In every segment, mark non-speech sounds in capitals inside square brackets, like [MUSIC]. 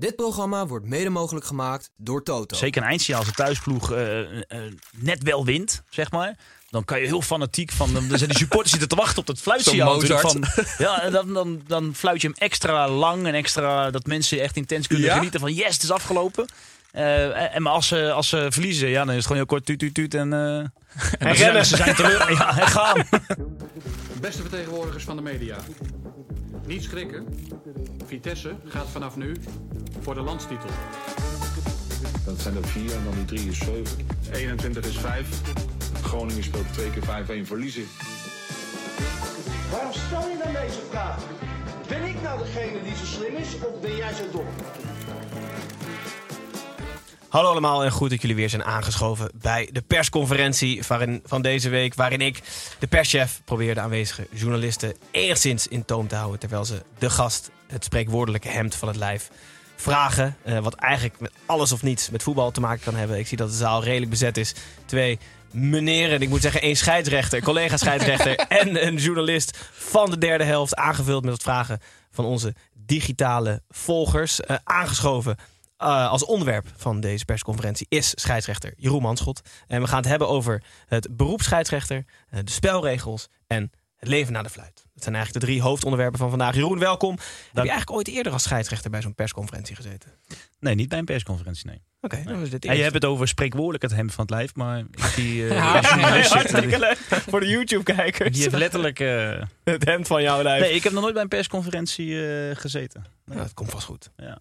Dit programma wordt mede mogelijk gemaakt door Toto. Zeker een eindsignaal als de thuisploeg eh, eh, net wel wint, zeg maar. Dan kan je heel fanatiek van. Dan zijn die supporters zitten te wachten op dat natuurlijk Van, ja, en dan, dan, dan fluit je hem extra lang en extra dat mensen echt intens kunnen Ja? genieten van yes, het is afgelopen. Eh, en maar als ze, als ze verliezen, ja, dan is het gewoon heel kort tuut, tuut, tuut en, eh en, rennen. Ze zijn teleur. Ja, en gaan. Beste vertegenwoordigers van de media. Niet schrikken. Vitesse gaat vanaf nu voor de landstitel. Dat zijn er vier en dan die drie is zeven. 21 is 5. Groningen speelt twee keer 5-1 verliezen. Waarom stel je dan deze vraag? Ben ik nou degene die zo slim is of ben jij zo dom? Hallo allemaal en goed dat jullie weer zijn aangeschoven bij de persconferentie waarin, van deze week. Waarin ik, de perschef, probeer de aanwezige journalisten enigszins in toom te houden. Terwijl ze de gast het spreekwoordelijke hemd van het lijf vragen. eh, wat eigenlijk met alles of niets met voetbal te maken kan hebben. Ik zie dat de zaal redelijk bezet is. Twee meneren, ik moet zeggen één scheidsrechter, collega scheidsrechter [LAUGHS] en een journalist van de derde helft. Aangevuld met wat vragen van onze digitale volgers. Eh, aangeschoven eh, als onderwerp van deze persconferentie is scheidsrechter Jeroen Manschot. En we gaan het hebben over het beroep scheidsrechter, eh, de spelregels en het leven na de fluit. Dat zijn eigenlijk de drie hoofdonderwerpen van vandaag. Jeroen, welkom. Heb je eigenlijk ooit eerder als scheidsrechter bij zo'n persconferentie gezeten? Nee, niet bij een persconferentie, nee. Oké, dan is dit Ja, je hebt het over spreekwoordelijk het hemd van het lijf, maar ik zie eh. [LAUGHS] Hartstikke leuk voor de YouTube-kijkers. Die heeft letterlijk... [LAUGHS] Het hemd van jouw lijf. Nee, ik heb nog nooit bij een persconferentie gezeten. Ja, dat komt vast goed. Ja.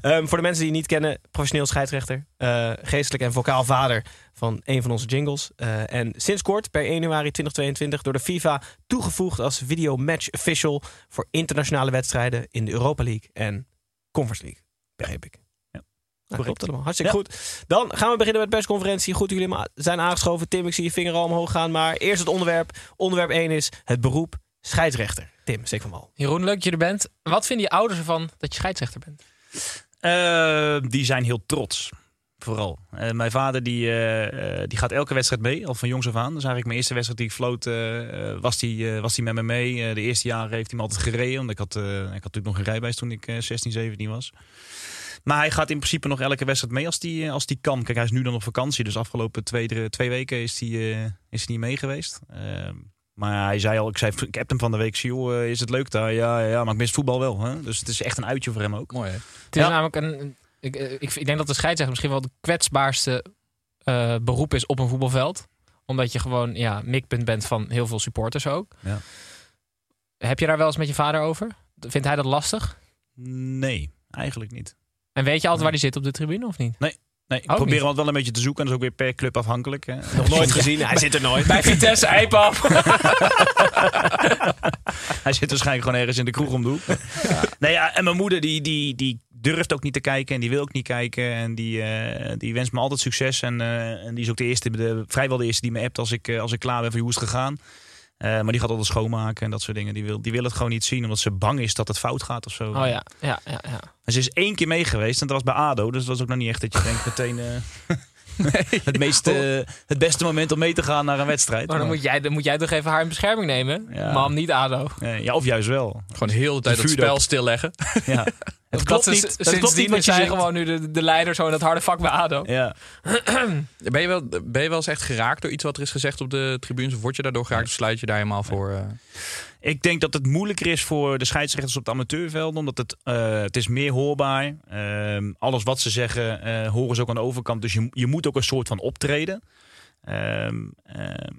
Ehm, voor de mensen die je niet kennen, professioneel scheidsrechter, eh, geestelijk en vocaal vader van een van onze jingles. Eh, en sinds kort, per 1 januari 2022, door de FIFA toegevoegd als video match official voor internationale wedstrijden in de Europa League en Conference League. Begreep ik. Ja. Nou, klopt allemaal. Hartstikke goed. Dan gaan we beginnen met de persconferentie. Goed dat jullie zijn aangeschoven. Tim, ik zie je vinger al omhoog gaan. Maar eerst het onderwerp. Onderwerp 1 is het beroep scheidsrechter. Tim, steek van wal. Jeroen, leuk dat je er bent. Wat vinden je ouders ervan dat je scheidsrechter bent? Eh, die zijn heel trots. Vooral. Eh, mijn vader die, eh, die gaat elke wedstrijd mee, al van jongs af aan. Is eigenlijk mijn eerste wedstrijd die ik floot, was eh, was die met me mee. De eerste jaren heeft hij me altijd gereden, want ik had, ik had natuurlijk nog een rijbewijs toen ik eh, 16, 17 was. Maar hij gaat in principe nog elke wedstrijd mee als die, als die kan. Kijk, hij is nu dan op vakantie, dus afgelopen twee, drie- twee weken is hij, is hij niet mee geweest. Maar hij zei al, ik zei, ik heb hem van de week, joh, eh, is het leuk daar? Ja, ja, ja, maar ik mis voetbal wel. Hè? Dus het is echt een uitje voor hem ook. Mooi hè? Het is Ja. namelijk een... Ik, eh, ik, ik denk dat de scheidsrechter misschien wel het kwetsbaarste eh, beroep is op een voetbalveld. Omdat je gewoon ja, mikpunt bent van heel veel supporters ook. Ja. Heb je daar wel eens met je vader over? Vindt hij dat lastig? Nee, eigenlijk niet. En weet je altijd waar hij zit op de tribune of niet? Nee, ik Ook probeer niet. hem wel een beetje te zoeken. En dat is ook weer per club afhankelijk. Hè. Nog nooit gezien. Hij zit er nooit. Bij Vitesse, Eipaf. [LAUGHS] [LAUGHS] Hij zit waarschijnlijk gewoon ergens in de kroeg om de hoek. Nee, ja, en mijn moeder die, die, die durft ook niet te kijken. En die wil ook niet kijken. En die, eh, die wenst me altijd succes. En, eh, en die is ook de eerste, de, vrijwel de eerste die me appt als ik, eh, als ik klaar ben van hoe is het gegaan. Eh, maar die gaat altijd schoonmaken en dat soort dingen. Die wil, die wil het gewoon niet zien, omdat ze bang is dat het fout gaat of zo. Oh ja, ja, ja. ja. En ze is één keer mee geweest en dat was bij ADO. Dus dat was ook nog niet echt dat je denkt meteen... [LAUGHS] [LAUGHS] het, meest, eh, het beste moment om mee te gaan naar een wedstrijd. Maar dan moet, jij, dan moet jij toch even haar in bescherming nemen? Ja. Mam, niet ADO. Ja, of juist wel. Gewoon heel de tijd De het spel stilleggen. Ja. [LAUGHS] Het Dat klopt is- niet. Het klopt Sindsdien niet zij zegt. gewoon nu de, de leider zo in het harde vak bij ADO. Ja. [CLEARS THROAT] Ben je, wel, ben je wel eens echt geraakt door iets wat er is gezegd op de tribunes? Of word je daardoor geraakt of sluit je daar helemaal voor? eh? Ik denk dat het moeilijker is voor de scheidsrechters op de amateurvelden. Omdat het, eh, het is meer hoorbaar. Ehm alles wat ze zeggen eh, horen ze ook aan de overkant. Dus je, je moet ook een soort van optreden. Ehm, ehm,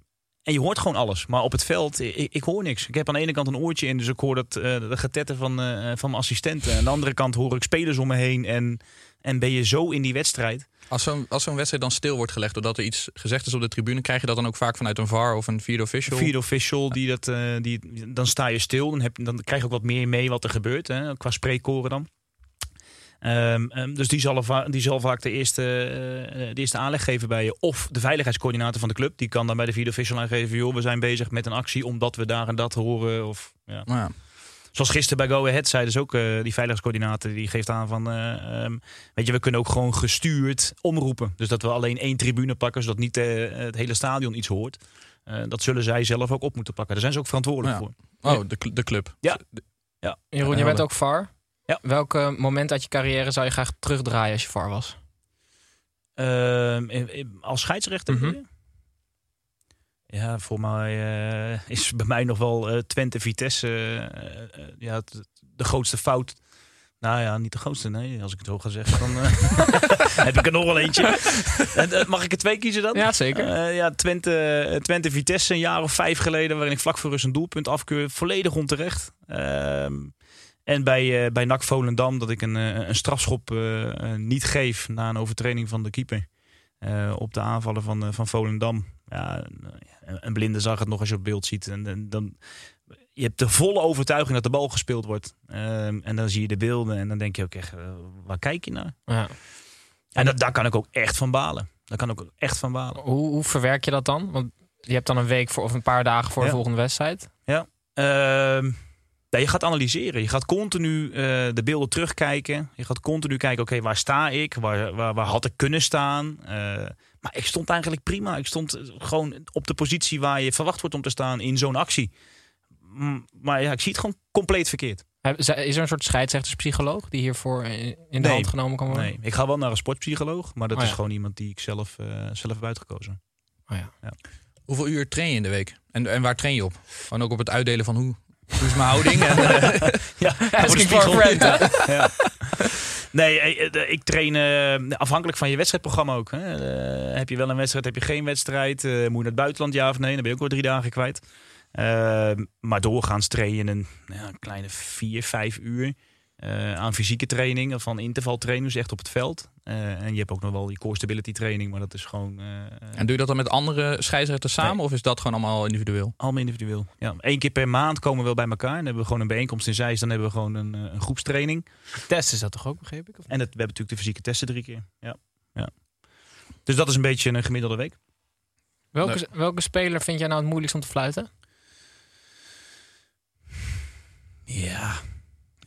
En je hoort gewoon alles. Maar op het veld, ik, hoor niks. Ik heb aan de ene kant een oortje in, dus ik hoor dat, eh, de getetten van, eh, van mijn assistenten. Aan de andere kant hoor ik spelers om me heen. En, en ben je zo in die wedstrijd. Als zo'n als zo'n wedstrijd dan stil wordt gelegd doordat er iets gezegd is op de tribune, krijg je dat dan ook vaak vanuit een VAR of een vierde official? Vierde official, die dat, eh, die, dan sta je stil. Dan, heb, dan krijg je ook wat meer mee wat er gebeurt. Hè, qua spreekkoren dan. Ehm, ehm, dus die zal, va- die zal vaak de eerste, eh, de eerste aanleg geven bij je. Of de veiligheidscoördinator van de club. Die kan dan bij de vierde official aangeven. Joh, we zijn bezig met een actie omdat we daar en dat horen. Of, ja. Nou ja. Zoals gisteren bij Go Ahead zeiden ze ook, eh, die veiligheidscoördinator die geeft aan van, eh, ehm, weet je, we kunnen ook gewoon gestuurd omroepen. Dus dat we alleen één tribune pakken, zodat niet eh, het hele stadion iets hoort. Eh, dat zullen zij zelf ook op moeten pakken. Daar zijn ze ook verantwoordelijk Ja. voor. Oh, de, cl- de club. Ja. Ja. Jeroen, je bent ook VAR. Ja. Welk moment uit je carrière zou je graag terugdraaien als je VAR was? Ehm, als scheidsrechter? Mhm. Ja, voor mij eh, is bij mij nog wel eh, Twente Vitesse eh, ja, de grootste fout. Nou ja, niet de grootste, nee. Als ik het zo ga zeggen, dan [LAUGHS] heb ik er nog wel eentje. [LAUGHS] En, Mag ik er twee kiezen dan? Ja, zeker. Ja, Twente, Twente Vitesse een jaar of vijf geleden, waarin ik vlak voor rust een doelpunt afkeur, volledig onterecht. Ehm, en bij, bij NAC Volendam dat ik een, een strafschop niet geef na een overtreding van de keeper eh, op de aanvallen van, eh, van Volendam. Ja, een, een blinde zag het nog als je op beeld ziet. En, en dan, je hebt de volle overtuiging dat de bal gespeeld wordt. Ehm, en dan zie je de beelden en dan denk je ook echt, eh, waar kijk je naar? Ja. En dat, daar kan ik ook echt van balen. Daar kan ik ook echt van balen. Hoe, hoe verwerk je dat dan? Want je hebt dan een week voor, of een paar dagen voor de Ja. volgende wedstrijd. Ehm, ja, je gaat analyseren. Je gaat continu eh, de beelden terugkijken. Je gaat continu kijken, oké, waar sta ik? Waar, waar, waar had ik kunnen staan? Eh, maar ik stond eigenlijk prima. Ik stond eh, gewoon op de positie waar je verwacht wordt om te staan in zo'n actie. Mm, Maar ja, ik zie het gewoon compleet verkeerd. Is er een soort scheidsrechterspsycholoog die hiervoor in de Nee. hand genomen kan worden? Nee, ik ga wel naar een sportpsycholoog, maar dat Oh is ja. gewoon iemand die ik zelf, eh, zelf heb uitgekozen. Oh ja. Hoeveel uur train je in de week? En, en waar train je op? Gewoon ook op het uitdelen van hoe, hoe is mijn houding? En, eh, [LAUGHS] Ja, [LAUGHS] Asking for friend. [LAUGHS] ja. Nee, eh, eh, ik train afhankelijk van je wedstrijdprogramma ook. Hè. Heb je wel een wedstrijd, heb je geen wedstrijd? Eh, moet je naar het buitenland, ja of nee? Dan ben je ook wel drie dagen kwijt. Maar doorgaans train je een, ja, een kleine vier, vijf uur eh, aan fysieke training. Of van intervaltraining, dus echt op het veld. Eh, en je hebt ook nog wel die core stability training, maar dat is gewoon... eh, en doe je dat dan met andere scheidsrechters samen? Nee. Of is dat gewoon allemaal individueel? allemaal individueel. Ja, Eén keer per maand komen we wel bij elkaar. Dan hebben we gewoon een bijeenkomst in Zeist. Dan hebben we gewoon een, een groepstraining. Test is dat toch ook, begreep ik? Of? En het, we hebben natuurlijk de fysieke testen drie keer. Ja. Ja. Dus dat is een beetje een gemiddelde week. Welke, welke speler vind jij nou het moeilijkst om te fluiten? Ja,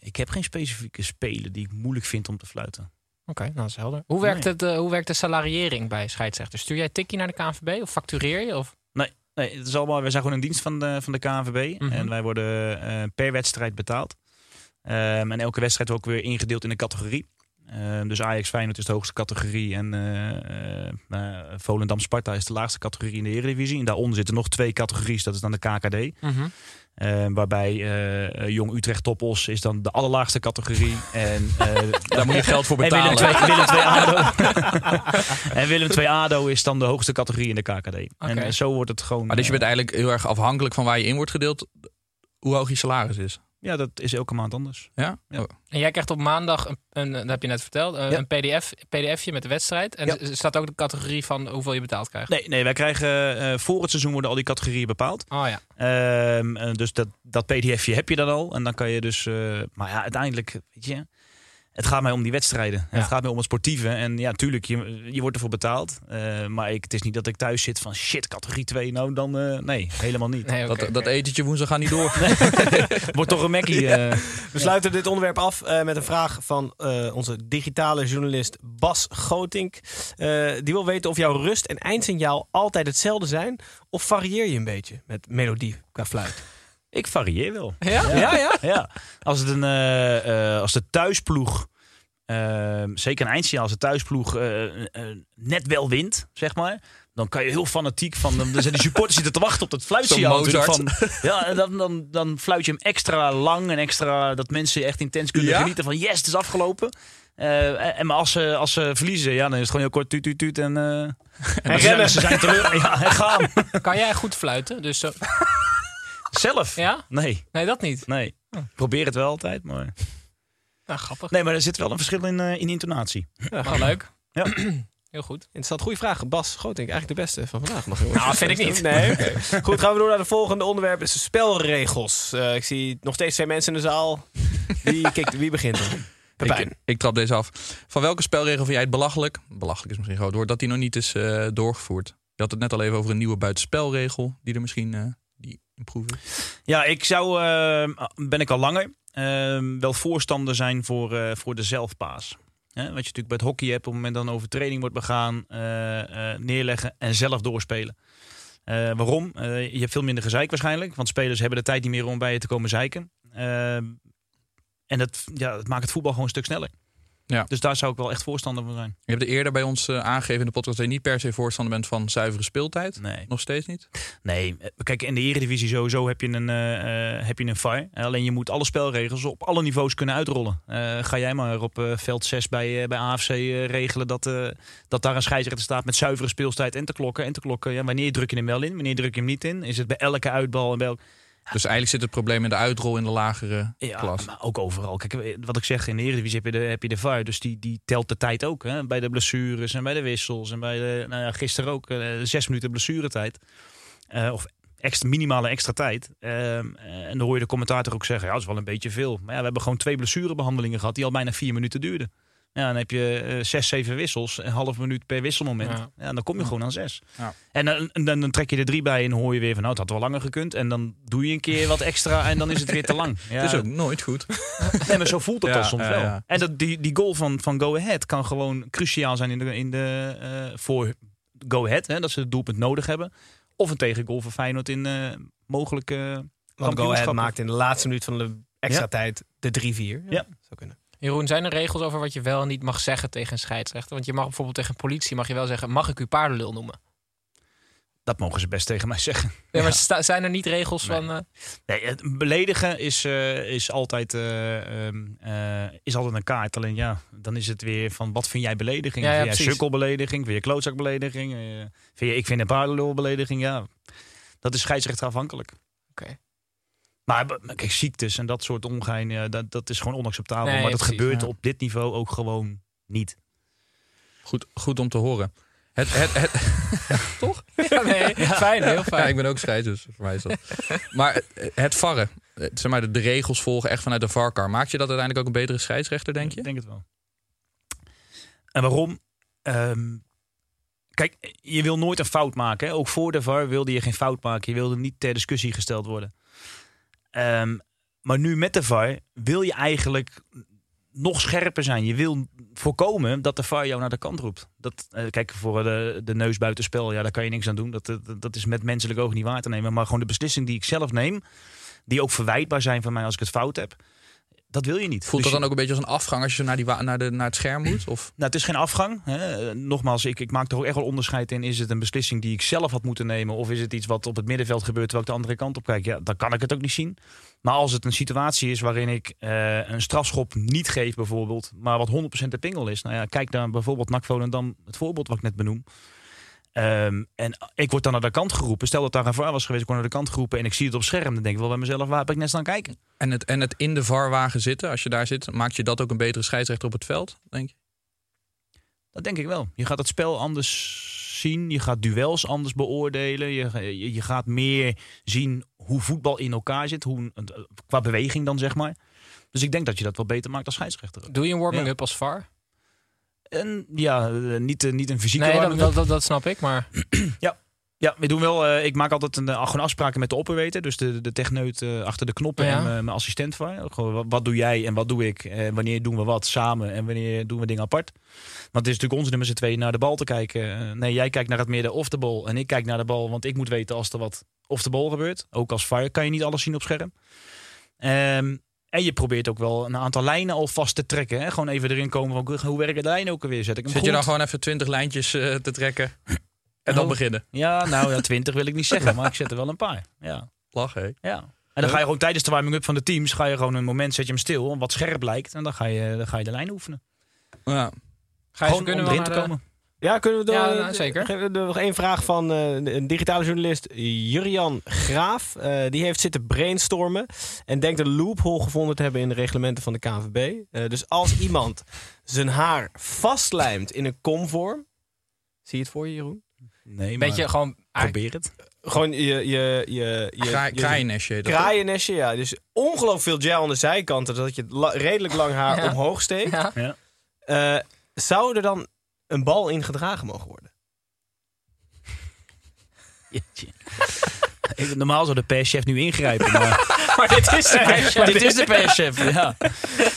ik heb geen specifieke speler die ik moeilijk vind om te fluiten. Oké, nou dat is helder. Hoe werkt, Nee. het, eh, hoe werkt de salariering bij scheidsrechters? Stuur jij tikkie naar de KNVB of factureer je? Of? Nee, het is allemaal, we zijn gewoon een dienst van de, van de KNVB. Mhm. En wij worden eh, per wedstrijd betaald. Ehm, en elke wedstrijd wordt ook weer ingedeeld in een categorie. Ehm, dus Ajax Feyenoord is de hoogste categorie. En eh, nou, Volendam Sparta is de laagste categorie in de Eredivisie. En daaronder zitten nog twee categorie's. Dat is dan de KKD. Eh, waarbij eh, Jong Utrecht Topos is dan de allerlaagste categorie. En, eh, [LAUGHS] Daar moet je geld voor en Willem betalen. II, Willem II ADO. [LAUGHS] en Willem II ADO is dan de hoogste categorie in de KKD. En eh, zo wordt het gewoon... Maar dus je eh, bent eigenlijk heel erg afhankelijk van waar je in wordt gedeeld. Hoe hoog je salaris is. Ja, dat is elke maand anders. Ja? Ja. Oh. En jij krijgt op maandag, een, een, dat heb je net verteld, een, Ja. een pdf, pdfje met de wedstrijd. En Ja. er staat ook de categorie van hoeveel je betaald krijgt. Nee, nee wij krijgen eh, voor het seizoen worden al die categorieën bepaald. Oh ja. Ehm, eh, dus dat, dat pdfje heb je dan al. En dan kan je dus... eh, maar ja, uiteindelijk, weet je... Het gaat mij om die wedstrijden. Ja. Het gaat mij om het sportieve. En ja, tuurlijk, je, je wordt ervoor betaald. Eh, maar ik, het is niet dat ik thuis zit van shit, categorie 2. Nou, dan eh, nee, helemaal niet. Nee, Dat, dat etentje woensdag gaat niet door. [LAUGHS] [LAUGHS] Wordt toch een Mackie. eh. We sluiten dit onderwerp af eh, met een vraag van eh, onze digitale journalist Bas Gotink. Eh, die wil weten of jouw rust- en eindsignaal altijd hetzelfde zijn. Of varieer je een beetje met melodie qua fluit? Ik varieer wel. Ja? Ja, ja. Ja, als, het een, eh, eh, als de thuisploeg Ehm, zeker een eindsignaal als de thuisploeg eh, net wel wint, zeg maar. Dan kan je heel fanatiek van. Dan zijn die supporters zitten te wachten op dat fluitsignaal. Van, ja, dan, dan, dan fluit je hem extra lang en extra dat mensen echt intens kunnen Ja? genieten van yes, het is afgelopen. En maar als ze, als ze verliezen, ja, dan is het gewoon heel kort tuut, tuut, tuut en, eh, en ze, zijn, ze zijn terug. Ja, en gaan. Kan jij goed fluiten? Dus zo... Zelf? Ja? Nee, Nee, dat niet. nee. Ik probeer het wel altijd, maar... Nou, grappig. Nee, maar er zit wel een verschil in, eh, in intonatie. Ja, gewoon leuk. Ja. [CLEARS THROAT] Heel goed. Interessant, goede vraag. Bas Grootink, eigenlijk de beste van vandaag nog. jongens. Nou, vind ik niet. [LAUGHS] Nee. Goed, gaan we door naar het volgende onderwerp. Is de spelregels. Eh, ik zie nog steeds twee mensen in de zaal. Wie, kijk, wie begint er? Pepijn. Ik, ik trap deze af. Van welke spelregel vind jij het belachelijk? Belachelijk is misschien een groot woord. Dat die nog niet is eh, doorgevoerd. Je had het net al even over een nieuwe buitenspelregel. Die er misschien is. Ja, ik zou, eh, ben ik al langer, eh, wel voorstander zijn voor, eh, voor de zelfpaas. Hè, wat je natuurlijk bij het hockey hebt, op het moment dat een overtreding wordt begaan, eh, neerleggen en zelf doorspelen. Waarom? Je hebt veel minder gezeik waarschijnlijk, want spelers hebben de tijd niet meer om bij je te komen zeiken. Eh, en dat, ja, dat maakt het voetbal gewoon een stuk sneller. Ja. Dus daar zou ik wel echt voorstander van zijn. Je hebt er eerder bij ons eh, aangegeven in de podcast dat je niet per se voorstander bent van zuivere speeltijd. Nee. Nog steeds niet? Nee, eh, kijk, in de Eredivisie sowieso heb je een, eh, heb je een VAR. Alleen je moet alle spelregels op alle niveaus kunnen uitrollen. Ga jij maar op veld 6 bij, bij AFC regelen dat, dat daar een scheidsrechter staat met zuivere speeltijd en te klokken. En te klokken. Ja, wanneer druk je hem wel in, wanneer druk je hem niet in? Is het bij elke uitbal en bij. Dus eigenlijk zit het probleem in de uitrol in de lagere Ja, klas. maar ook overal. Kijk, wat ik zeg, in de Eredivisie heb je de, heb je de VAR. Dus die, die telt de tijd ook. Hè? Bij de blessures en bij de wissels. En bij de, nou ja, gisteren ook, eh, zes minuten blessuretijd. Eh of extra, minimale extra tijd. Ehm, eh, en dan hoor je de commentator ook zeggen, ja, dat is wel een beetje veel. Maar ja, we hebben gewoon twee blessurebehandelingen gehad die al bijna vier minuten duurden. Ja, dan heb je eh, zes, zeven wissels, een half minuut per wisselmoment. Ja. Ja. dan kom je gewoon aan zes. Ja. En dan, dan, dan trek je er drie bij en hoor je weer van, nou, het had wel langer gekund. En dan doe je een keer wat extra en dan is het weer te lang. Ja, [LAUGHS] Het is ook nooit goed. [LAUGHS] Nee, maar zo voelt het Ja, al soms wel. ja. En dat, die, die goal van, van Go Ahead kan gewoon cruciaal zijn in de, in de, eh, voor Go Ahead. Hè, dat ze het doelpunt nodig hebben. Of een tegengoal voor Feyenoord in eh mogelijke Want Go Ahead maakt in de laatste minuut van de extra Ja. tijd de 3-4. Ja. Zou kunnen. Jeroen, zijn er regels over wat je wel en niet mag zeggen tegen een scheidsrechter? Want je mag bijvoorbeeld tegen politie mag je wel zeggen, mag ik u paardenlul noemen? Dat mogen ze best tegen mij zeggen. Ja, maar zijn er niet regels Nee. van... eh, Nee, het beledigen is, eh, is, altijd, eh, ehm, eh, is altijd een kaart. Alleen ja, dan is het weer van wat vind jij belediging? Ja, ja, vind jij sukkelbelediging? Vind je klootzakbelediging? Vind je, ik vind een paardenlulbelediging? Ja, dat is scheidsrechterafhankelijk. Oké. Maar b- maar kijk, ziektes en dat soort ongein, dat, dat is gewoon onacceptabel. Nee, maar dat precies, gebeurt ja. op dit niveau ook gewoon niet. Goed, goed om te horen. Het, het, het, [LAUGHS] toch? Ja, nee, fijn, heel fijn. Ja, ik ben ook scheids, dus voor mij is dat. Maar het varren, zeg maar, de, de regels volgen echt vanuit de varkar. Maakt je dat uiteindelijk ook een betere scheidsrechter, denk je? Ik denk het wel. En waarom? Ehm, kijk, je wil nooit een fout maken. Hè? Ook voor de VAR wilde je geen fout maken. Je wilde niet ter discussie gesteld worden. Ehm, maar nu met de VAR wil je eigenlijk nog scherper zijn. Je wil voorkomen dat de VAR jou naar de kant roept. Dat, eh, kijk, voor de, de neus buitenspel, ja, daar kan je niks aan doen. Dat, dat, dat is met menselijk oog niet waar te nemen. Maar gewoon de beslissing die ik zelf neem, die ook verwijtbaar zijn van mij als ik het fout heb, dat wil je niet. Voelt Dus dat dan ook een beetje als een afgang als je naar, die, naar, de, naar het scherm moet? Of? nou, het is geen afgang. Hè. Eh, Nogmaals, ik, ik maak er ook echt wel onderscheid in. Is het een beslissing die ik zelf had moeten nemen? Of is het iets wat op het middenveld gebeurt terwijl ik de andere kant op kijk? Ja, dan kan ik het ook niet zien. Maar als het een situatie is waarin ik eh, een strafschop niet geef bijvoorbeeld... maar wat 100% de pingel is. Nou ja, kijk naar bijvoorbeeld NAC Volendam, het voorbeeld wat ik net benoem. Ehm, en ik word dan naar de kant geroepen. Stel dat daar een VAR was geweest, ik word naar de kant geroepen... en ik zie het op scherm, dan denk ik wel bij mezelf... waar heb ik net staan kijken? En het, en het in de varwagen zitten, als je daar zit, maakt je dat ook een betere scheidsrechter op het veld, denk je? Dat denk ik wel. Je gaat het spel anders zien. Je gaat duels anders beoordelen. Je, je, je gaat meer zien hoe voetbal in elkaar zit. Hoe, qua beweging dan, zeg maar. Dus ik denk dat je dat wel beter maakt als scheidsrechter. Doe je een warming-up Ja. als VAR? En ja, eh, niet, eh, niet een fysieke Nee, dat, snap ik, maar... [CLEARS THROAT] Ja, we doen wel. eh, ik maak altijd een, gewoon afspraken met de opperweter. Dus de, de techneut achter de knoppen Ja. en mijn- mijn assistent van. Gewoon, wat, wat doe jij en wat doe ik? En wanneer doen we wat samen en wanneer doen we dingen apart? Want het is natuurlijk onze nummer z'n twee naar de bal te kijken. Nee, jij kijkt naar het midden of de bal. En ik kijk naar de bal, want ik moet weten als er wat of de bal gebeurt. Ook als VAR kan je niet alles zien op scherm. Ehm, En je probeert ook wel een aantal lijnen al vast te trekken. Hè? Gewoon even erin komen van hoe werken de lijnen ook alweer? Zet ik hem Zit je dan gewoon even 20 lijntjes eh, te trekken en dan Oh. beginnen? Ja, nou ja, 20 wil ik niet zeggen, maar ik zet er wel een paar. Ja. Lachen, hè? ja. En dan ga je gewoon tijdens de warming-up van de teams, ga je gewoon een moment, zet je hem stil, wat scherp lijkt. En dan ga je, dan ga je de lijn oefenen. Ja. Gewoon kunnen om we erin te komen. Ja, kunnen we door? Ja, nou, zeker. Geef- er Nog één vraag van eh, een digitale journalist Jurian Graaf. Eh, die heeft zitten brainstormen en denkt een loophole gevonden te hebben in de reglementen van de KNVB. Eh, dus als iemand zijn haar vastlijmt in een komvorm. Zie je het voor je, Jeroen? Nee, maar beetje gewoon... probeer het. Gewoon je, je, je, je, Kraai- je- dat, ja. Dus ongelooflijk veel gel aan de zijkanten, zodat je la- redelijk lang haar Ja. omhoog steekt. Ja. Ja. Eh, zou er dan een bal in gedragen mogen worden? [LAUGHS] Ik- Normaal zou de perschef nu ingrijpen, maar [LAUGHS] Maar dit is de [LAUGHS] maar dit is de perschef. Ja.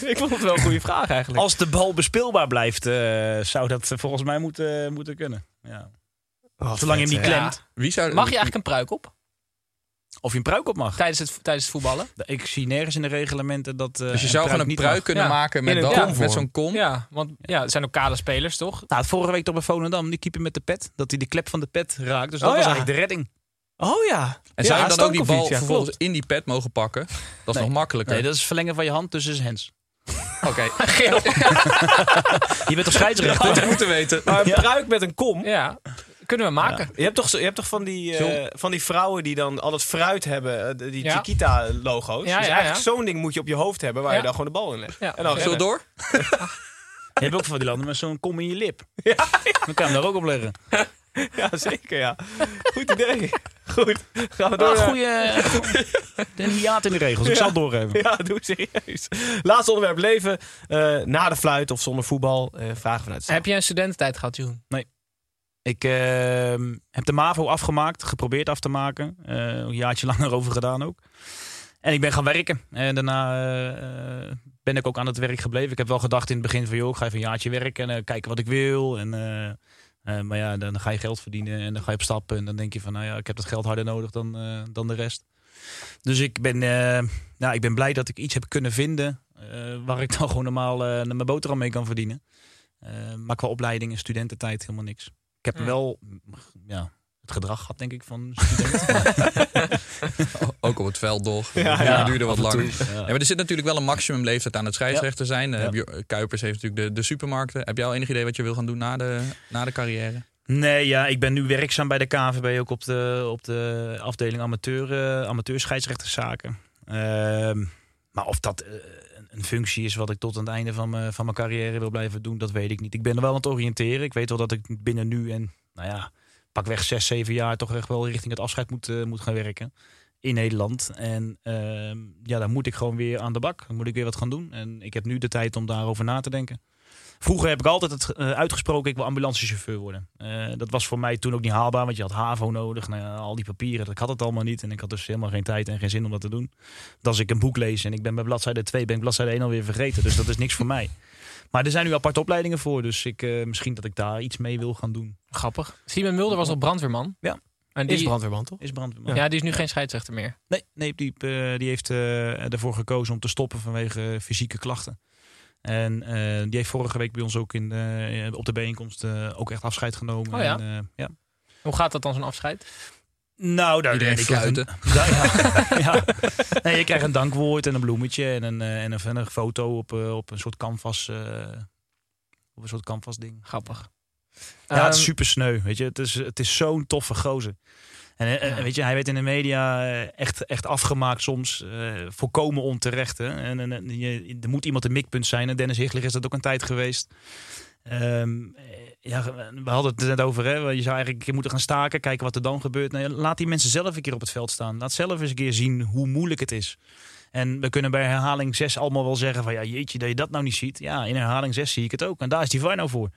Ik vond het wel een goede vraag eigenlijk. Als de bal bespeelbaar blijft, eh, zou dat volgens mij moeten, moeten kunnen. Ja. Zolang je hem niet klemt. Wie zou, Mag je eigenlijk een pruik op Of je een pruik op mag. tijdens het, tijdens het voetballen? Ik zie nergens in de reglementen dat. eh, Dus je zou gewoon een pruik mag. kunnen Ja. maken met, dat- met zo'n kom. Ja, want ja, het zijn ook kale spelers, toch? Nou, vorige week toch bij Volendam, die keeper met de pet. Dat hij de klep van de pet raakt. Dus dat Oh, was eigenlijk de redding. Oh ja. En zou ja, je dan ook die bal vervolgens klopt. in die pet mogen pakken? Dat is Nee. nog makkelijker. Nee, dat is verlengen van je hand, dus is hands. [LAUGHS] Oké, [LAUGHS] Je bent toch scheidsrechter? goed te moeten weten. Maar een pruik met een kom. Ja, kunnen we maken. Je hebt toch, zo- je hebt toch van, die, eh, Zo. van die vrouwen die dan al het fruit hebben, eh, die Ja. Chiquita-logo's. Ja, dus ja, eigenlijk ja. zo'n ding moet je op je hoofd hebben waar Ja. je dan gewoon de bal in legt. Ja. En dan rennen. door? [LAUGHS] Je hebt ook van die landen met zo'n kom in je lip. [LAUGHS] Dan kan je hem daar ook op leggen. [LAUGHS] Ja, zeker ja. Goed idee. Goed. Gaan we door. Ah, goeie. De hiaat in de regels. Ik zal het doorgeven. Ja, doe serieus. Laatste onderwerp leven. eh, na de fluit of zonder voetbal. eh, vragen vanuit. Heb je een studententijd gehad, Joen? Ik ehm, heb de MAVO afgemaakt, geprobeerd af te maken. Eh, een jaartje [LAUGHS] lang erover gedaan ook. En ik ben gaan werken. En daarna eh, ben ik ook aan het werk gebleven. Ik heb wel gedacht in het begin van, joh, ik ga even een jaartje werken en eh, kijken wat ik wil. En, maar ja, dan ga je geld verdienen en dan ga je op stappen. En dan denk je van, nou ja, ik heb dat geld harder nodig dan, dan de rest. Dus ik ben, nou, ik ben blij dat ik iets heb kunnen vinden waar ik dan gewoon normaal mijn boterham mee kan verdienen. Maar qua opleiding en studententijd helemaal niks. Ik heb Ja. wel ja, het gedrag gehad, denk ik, van student. [LAUGHS] [LAUGHS] Ook op het veld toch? Ja, Ja, ja. duurde wat langer. ja. Ja, maar er zit natuurlijk wel een maximumleeftijd aan het scheidsrechter zijn. Eh, Ja. Bjor- Kuipers heeft natuurlijk de, de supermarkten. Heb jij al enig idee wat je wil gaan doen na de, na de carrière? Nee, ja, ik ben nu werkzaam bij de KNVB, ook op de, op de afdeling amateur, eh amateur scheidsrechterszaken. Ehm, maar of dat eh, een- functie is wat ik tot aan het einde van mijn, van mijn carrière wil blijven doen, dat weet ik niet. Ik ben er wel aan het oriënteren. Ik weet wel dat ik binnen nu en, nou ja, pak weg zes, zeven jaar toch echt wel richting het afscheid moet, eh, moet gaan werken. In Nederland. En ehm, ja, dan moet ik gewoon weer aan de bak. Dan moet ik weer wat gaan doen. En ik heb nu de tijd om daarover na te denken. Vroeger heb ik altijd het eh, uitgesproken, ik wil ambulancechauffeur worden. Eh, dat was voor mij toen ook niet haalbaar, want je had HAVO nodig. Nou ja, al die papieren, ik had het allemaal niet. En ik had dus helemaal geen tijd en geen zin om dat te doen. Dus als ik een boek lees en ik ben bij bladzijde 2, ben ik bladzijde 1 alweer vergeten. Dus dat is niks voor mij. Maar er zijn nu aparte opleidingen voor, dus ik, eh, misschien dat ik daar iets mee wil gaan doen. Grappig. Simon Mulder was al brandweerman. Ja. En die, Is brandweerman toch? Is brandweerman. ja, die is nu geen scheidsrechter meer. Nee, nee die, eh, die heeft eh, ervoor gekozen om te stoppen vanwege fysieke klachten. En eh, die heeft vorige week bij ons ook in de, op de bijeenkomst eh, ook echt afscheid genomen. Oh ja? En, eh, ja. Hoe gaat dat dan zo'n afscheid? Nou, daar Iedereen ik een- fluiten. [LAUGHS] Ja, ja. ja. Nee, je krijgt een dankwoord en een bloemetje en een, eh, en een, en een foto op, eh, op een soort canvas. eh, op een soort canvas ding. Grappig. Ja, het is Ehm, super sneu. Weet je, het is, het is zo'n toffe gozer. En eh, Ja. weet je, hij werd in de media eh, echt, echt afgemaakt soms. eh, volkomen onterecht. Hè? En, en, en je, er moet iemand een mikpunt zijn. En Dennis Higler is dat ook een tijd geweest. Ehm, eh, ja, we hadden het net over. Hè? Je zou eigenlijk een keer moeten gaan staken. Kijken wat er dan gebeurt. Laat die mensen zelf een keer op het veld staan. Laat zelf eens een keer zien hoe moeilijk het is. En we kunnen bij herhaling 6 allemaal wel zeggen van ja, jeetje, dat je dat nou niet ziet. Ja, in herhaling 6 zie ik het ook. En daar is die VAR nou voor.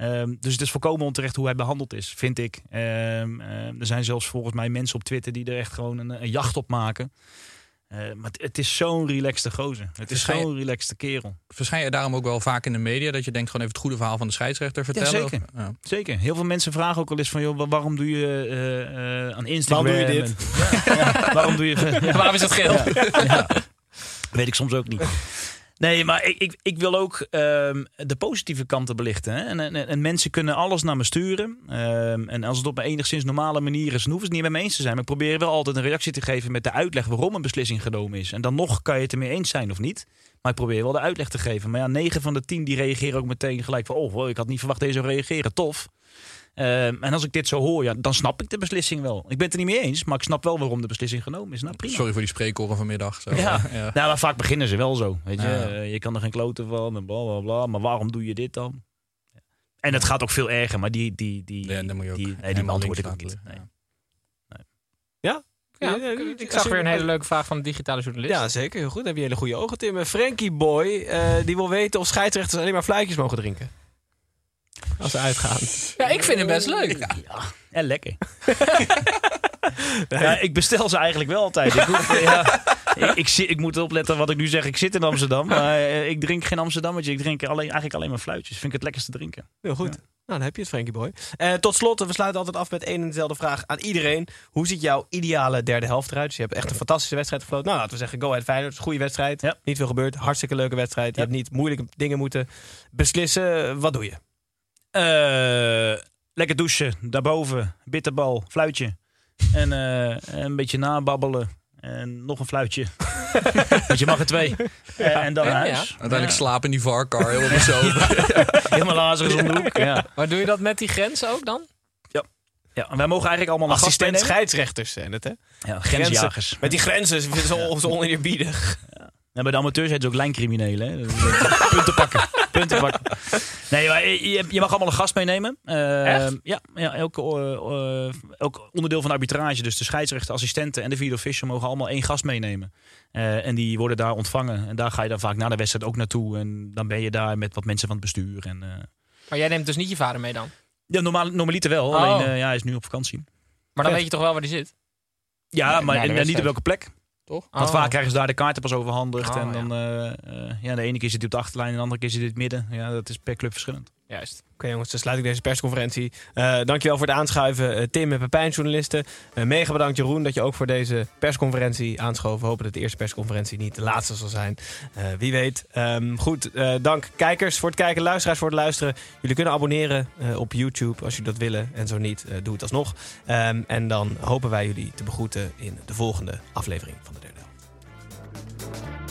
Ehm, dus het is volkomen onterecht hoe hij behandeld is, vind ik. Ehm, ehm, er zijn zelfs volgens mij mensen op Twitter die er echt gewoon een, een jacht op maken. Eh, maar het, het is zo'n relaxte gozer. Het is zo'n relaxed kerel. Verschijn je daarom ook wel vaak in de media dat je denkt gewoon even het goede verhaal van de scheidsrechter vertellen? zeker. Of- ja. Zeker. Heel veel mensen vragen ook al eens van, joh, wa- waarom doe je eh, eh, aan Instagram? Waarom doe je dit? en- ja, ja, waarom doe je... [LAUGHS] Waarom is het geel? Ja. Weet ik soms ook niet. Nee, maar ik, ik, ik wil ook ehm, de positieve kanten belichten. Hè? En, en, en mensen kunnen alles naar me sturen. Ehm, en als het op een enigszins normale manier is, dan hoeven ze het niet met me eens te zijn. Maar ik probeer wel altijd een reactie te geven met de uitleg waarom een beslissing genomen is. En dan nog kan je het ermee eens zijn of niet. Maar ik probeer wel de uitleg te geven. Maar ja, 9 van de 10 die reageren ook meteen gelijk van... oh, ik had niet verwacht deze zou reageren. Tof. Ehm, en als ik dit zo hoor, ja, dan snap ik de beslissing wel. Ik ben het er niet mee eens, maar ik snap wel waarom de beslissing genomen is. Nou, prima. Sorry voor die spreekoren vanmiddag. Zo. Ja. ja. Nou, maar vaak beginnen ze wel zo. Weet je, Ja. Eh, je kan er geen kloten van en bla bla bla. Maar waarom doe je dit dan? En het gaat ook veel erger, maar die, die, die, Ja, dan moet je ook die, nee, die beantwoord ik ook niet. Nee. Ja? Ja, Ja, ik zag weer een hele leuke vraag van de digitale journalist. Ja, zeker. Heel goed. Heb je hele goede ogen, Tim. Frankie Boy, eh, die wil weten of scheidsrechters alleen maar fluitjes mogen drinken. Als ze uitgaan. Ja, ik vind hem best leuk. En lekker. [LAUGHS] ja, ik bestel ze eigenlijk wel altijd. Ik, hoef, ja, ik, ik, moet opletten wat ik nu zeg. Ik zit in Amsterdam, maar eh, ik drink geen Amsterdammetje. Ik drink alleen, eigenlijk alleen maar fluitjes. Vind ik het lekkerste drinken. Heel goed. Nou, dan heb je het, Frankie Boy. Eh, tot slot, we sluiten altijd af met één en dezelfde vraag aan iedereen. Hoe ziet jouw ideale derde helft eruit? Dus je hebt echt een fantastische wedstrijd gefloten. Nou, laten we zeggen, Go Ahead Feyenoord. Goede wedstrijd. Ja. Niet veel gebeurd. Hartstikke leuke wedstrijd. Je Ja. hebt niet moeilijke dingen moeten beslissen. Wat doe je? Eh, lekker douchen, daarboven, bitterbal, fluitje. En eh, een beetje nababbelen. En nog een fluitje. [LAUGHS] Want je mag er twee. Eh, en dan Ja, naar ja. huis. Uiteindelijk slapen in die varkar, [LAUGHS] helemaal bezopen. Helemaal lazarus om de hoek. Ja. Maar doe je dat met die grenzen ook dan? ja, en wij mogen eigenlijk allemaal Assistent scheidsrechters zijn het, hè? Ja, grensjagers. Met die grenzen vinden ze on- zo oneerbiedig. Ja, bij de amateurs heet ze ook lijncriminelen. Hè? [LAUGHS] Punten pakken. Punten pakken. [LAUGHS] Nee, maar je, mag allemaal een gast meenemen. Eh, Echt? Ja, ja elk, eh, eh, elk onderdeel van de arbitrage. Dus de scheidsrechter, assistenten en de vierde official mogen allemaal één gast meenemen. Eh, en die worden daar ontvangen. En daar ga je dan vaak na de wedstrijd ook naartoe. En dan ben je daar met wat mensen van het bestuur. En, eh, Maar jij neemt dus niet je vader mee dan? ja, normaal, normaliter wel. Oh. Alleen eh, ja, hij is nu op vakantie. Maar dan weet je toch wel waar die zit? Ja, maar en- niet op welke plek. Toch? Want Oh. vaak krijgen ze daar de kaarten pas overhandigd. Oh, en dan, eh, eh, ja, de ene keer zit hij op de achterlijn en de andere keer zit hij in het midden. Ja, dat is per club verschillend. Juist. Oké jongens, dan sluit ik deze persconferentie. Eh, dankjewel voor het aanschuiven, eh, Tim en Pepijn, journalisten. Eh, mega bedankt Jeroen dat je ook voor deze persconferentie aanschoof. We hopen dat de eerste persconferentie niet de laatste zal zijn. Wie weet. Ehm, goed, dank kijkers voor het kijken, luisteraars voor het luisteren. Jullie kunnen abonneren op YouTube als jullie dat willen. En zo niet, doe het alsnog. Ehm, en dan hopen wij jullie te begroeten in de volgende aflevering van de derde helft.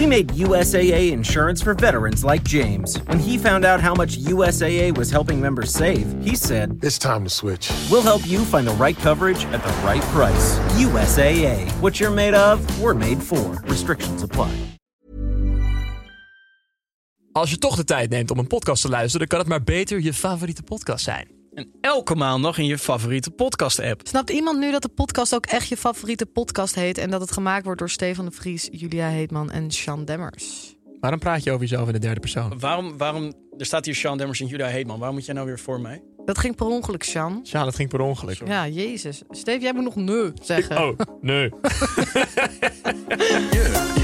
We made USAA insurance for veterans like James. When he found out how much USAA was helping members save, he said, It's time to switch. We'll help you find the right coverage at the right price. USAA. What you're made of, we're made for. Restrictions apply. Als je toch de tijd neemt om een podcast te luisteren, dan kan het maar beter je favoriete podcast zijn. En elke maandag in je favoriete podcast-app. Snapt iemand nu dat de podcast ook echt je favoriete podcast heet... en dat het gemaakt wordt door Stefan de Vries, Julia Heetman en Sean Demmers? Waarom praat je over jezelf in de derde persoon? Waarom, waarom, er staat hier Sean Demmers en Julia Heetman. Waarom moet jij nou weer voor mij? Dat ging per ongeluk, Sean. Ja, dat ging per ongeluk. Ja, jezus. Steve, jij moet nog nee zeggen. Oh, nee. [LAUGHS] Je,